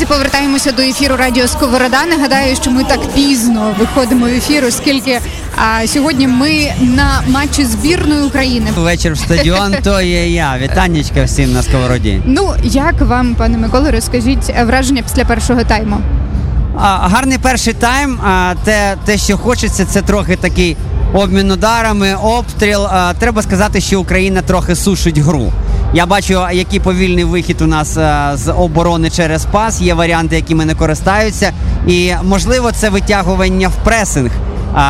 Друзі, повертаємося до ефіру Радіо Сковорода. Нагадаю, що ми так пізно виходимо в ефір, оскільки а, сьогодні ми на матчі збірної України. Вечір в стадіон, то є я. Вітаннячка всім на сковороді. Ну як вам, пане Миколе, розкажіть враження після першого тайму? А, гарний перший тайм. А, те, те, що хочеться, це трохи такий обмін ударами, обстріл. А, треба сказати, що Україна трохи сушить гру. Я бачу, який повільний вихід у нас а, з оборони через пас. Є варіанти, якими не користаються. І можливо, це витягування в пресинг а,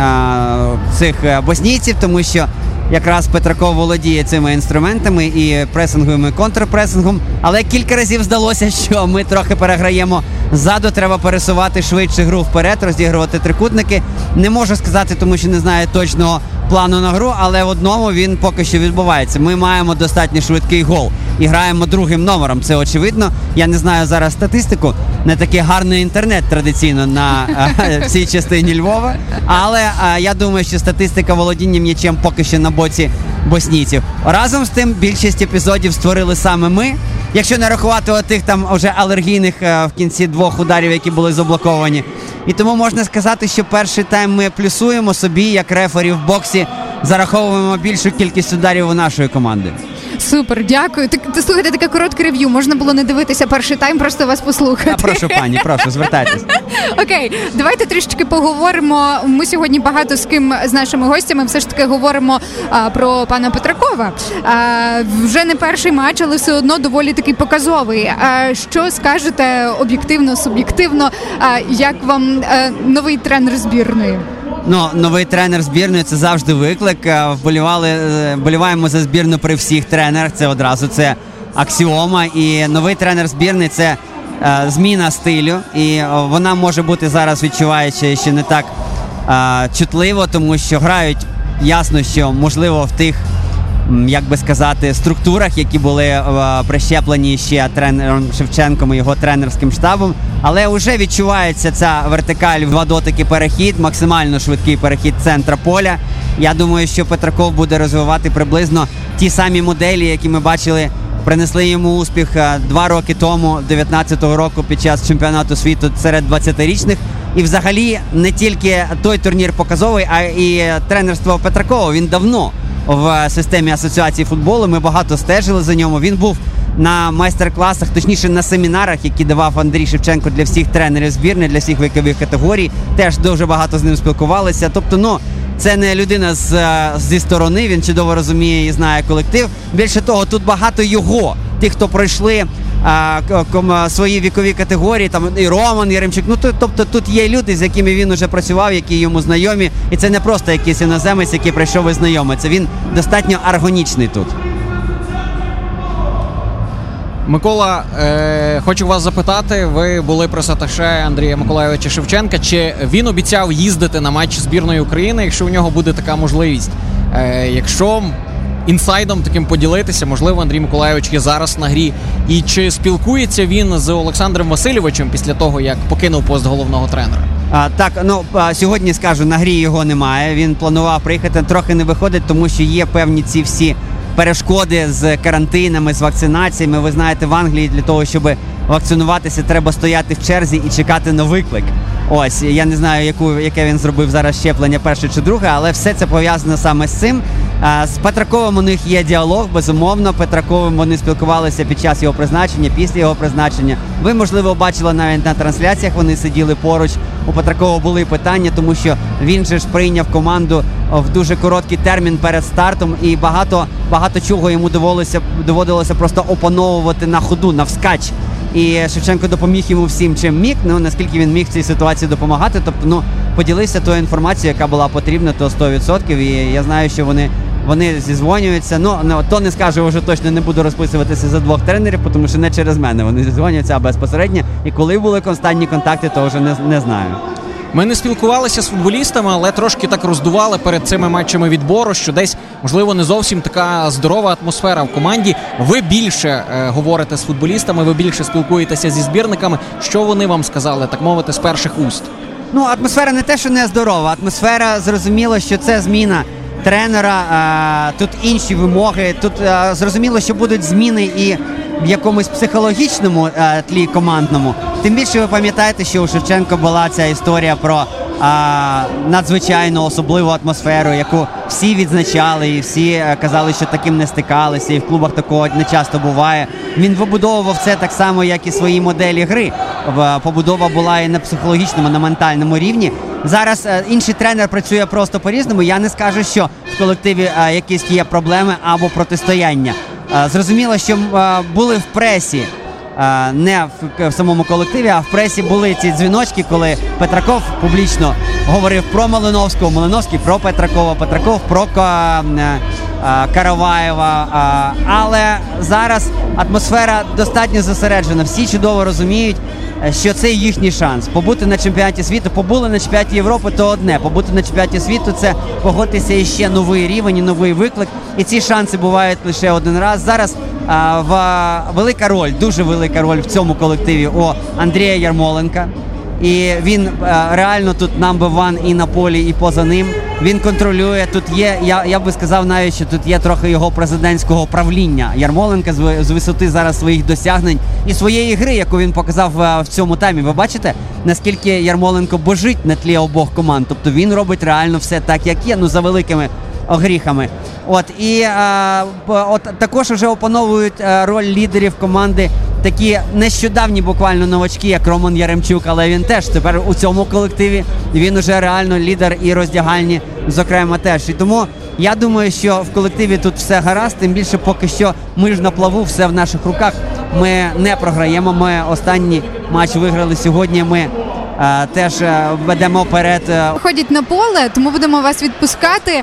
а, цих е, боснійців, тому що якраз Петраков володіє цими інструментами і пресингом, і контрпресингом. Але кілька разів здалося, що ми трохи переграємо ззаду. Треба пересувати швидше гру вперед, розігрувати трикутники. Не можу сказати, тому що не знаю точного плану на гру, але в одному він поки що відбувається. Ми маємо достатньо швидкий гол і граємо другим номером. Це очевидно. Я не знаю зараз статистику. Не такий гарний інтернет традиційно на е, цій частині Львова. Але е, я думаю, що статистика володіння м'ячем поки що на боці боснійців. Разом з тим, більшість епізодів створили саме ми. Якщо не рахувати отих там вже алергійних е, в кінці двох ударів, які були заблоковані. І тому можна сказати, що перший тайм ми плюсуємо собі, як рефері в боксі, зараховуємо більшу кількість ударів у нашої команди. Супер, дякую. Так ти слухайте таке коротке рев'ю. Можна було не дивитися перший тайм, просто вас послухати. А прошу пані, прошу, звертайтесь. Окей, давайте трішечки поговоримо. Ми сьогодні багато з ким з нашими гостями все ж таки говоримо а, про пана Петракова. А, вже не перший матч, але все одно доволі такий показовий. А, що скажете об'єктивно, суб'єктивно? А, як вам а, новий тренер збірної? Ну, новий тренер збірної це завжди виклик. Е, Вболівали, е, вболіваємо за збірну при всіх тренерах. Це одразу це аксіома. І новий тренер збірної це е, зміна стилю. І е, вона може бути зараз відчуваючи ще не так е, чутливо, тому що грають ясно, що можливо в тих. Як би сказати, структурах, які були е, прищеплені ще тренером Шевченком і його тренерським штабом, але вже відчувається ця вертикаль, два дотики перехід, максимально швидкий перехід центра поля. Я думаю, що Петраков буде розвивати приблизно ті самі моделі, які ми бачили, принесли йому успіх е, два роки тому, 19-го року, під час чемпіонату світу серед 20-річних. І взагалі не тільки той турнір показовий, а і тренерство Петракова. Він давно в системі асоціації футболу. Ми багато стежили за ньому. Він був на майстер-класах, точніше на семінарах, які давав Андрій Шевченко для всіх тренерів збірної, для всіх вікових категорій. Теж дуже багато з ним спілкувалися. Тобто, ну. Це не людина з, е, зі сторони, він чудово розуміє і знає колектив. Більше того, тут багато його, тих, хто пройшли свої вікові категорії, там і Роман Яремчук. Ну тобто тут є люди, з якими він уже працював, які йому знайомі, і це не просто якийсь іноземець, який прийшов і знайомий. Це він достатньо аргонічний тут. Микола, е, хочу вас запитати. Ви були пресаташе Андрія Миколайовича Шевченка. Чи він обіцяв їздити на матч збірної України, якщо у нього буде така можливість? Е, якщо інсайдом таким поділитися, можливо, Андрій Миколайович є зараз на грі. І чи спілкується він з Олександром Васильовичем після того, як покинув пост головного тренера? А, так, ну а, сьогодні скажу, на грі його немає. Він планував приїхати, трохи не виходить, тому що є певні ці всі перешкоди з карантинами, з вакцинаціями. Ви знаєте, в Англії для того, щоб вакцинуватися, треба стояти в черзі і чекати на виклик. Ось я не знаю, яку яке він зробив зараз щеплення, перше чи друге, але все це пов'язано саме з цим. З Петраковим у них є діалог, безумовно. Петраковим вони спілкувалися під час його призначення, після його призначення. Ви, можливо, бачили навіть на трансляціях. Вони сиділи поруч. У Петракова були питання, тому що він же ж прийняв команду в дуже короткий термін перед стартом, і багато багато чого йому доводилося доводилося просто опановувати на ходу, навскач. І Шевченко допоміг йому всім, чим міг. Ну наскільки він міг цій ситуації допомагати. Тобто, ну поділився тою інформацією, яка була потрібна, то 100%. І я знаю, що вони. Вони зізвонюються. Ну ну, то не скажу, вже точно не буду розписуватися за двох тренерів, тому що не через мене. Вони зізвонюються а безпосередньо. І коли були останні контакти, то вже не, не знаю. Ми не спілкувалися з футболістами, але трошки так роздували перед цими матчами відбору, що десь можливо не зовсім така здорова атмосфера в команді. Ви більше е, говорите з футболістами, ви більше спілкуєтеся зі збірниками. Що вони вам сказали, так мовити, з перших уст? Ну, атмосфера не те, що не здорова. Атмосфера зрозуміло, що це зміна тренера. Тут інші вимоги. Тут зрозуміло, що будуть зміни і в якомусь психологічному е, тлі командному. Тим більше ви пам'ятаєте, що у Шевченко була ця історія про надзвичайну особливу атмосферу, яку всі відзначали, і всі е, казали, що таким не стикалися, і в клубах такого не часто буває. Він вибудовував це так само, як і свої моделі гри. Побудова була і на психологічному, на ментальному рівні. Зараз е, інший тренер працює просто по-різному. Я не скажу, що в колективі е, якісь є проблеми або протистояння. Е, Зрозуміло, що були в пресі. Не в, самому колективі, а в пресі були ці дзвіночки, коли Петраков публічно говорив про Малиновського, Малиновський про Петракова, Петраков про Ка- Караваєва. Але зараз атмосфера достатньо зосереджена. Всі чудово розуміють, що це їхній шанс. Побути на чемпіонаті світу, побули на чемпіонаті Європи, то одне. Побути на чемпіонаті світу це погодитися іще новий рівень, новий виклик. І ці шанси бувають лише один раз. Зараз а, в, велика роль, дуже велика роль в цьому колективі у Андрія Ярмоленка. І він е, реально тут number one і на полі, і поза ним. Він контролює. Тут є, я, я би сказав навіть, що тут є трохи його президентського правління Ярмоленка з, з висоти зараз своїх досягнень і своєї гри, яку він показав е, в цьому таймі. Ви бачите, наскільки Ярмоленко божить на тлі обох команд. Тобто він робить реально все так, як є, ну за великими огріхами. От і е, п- от також вже опановують е, роль лідерів команди. Такі нещодавні буквально новачки, як Роман Яремчук, але він теж тепер у цьому колективі. Він уже реально лідер і роздягальні, зокрема, теж. І тому я думаю, що в колективі тут все гаразд. Тим більше, поки що ми ж на плаву, все в наших руках. Ми не програємо. Ми останній матч виграли сьогодні. Ми е, теж е, ведемо вперед. е, Ходять на поле, тому будемо вас відпускати.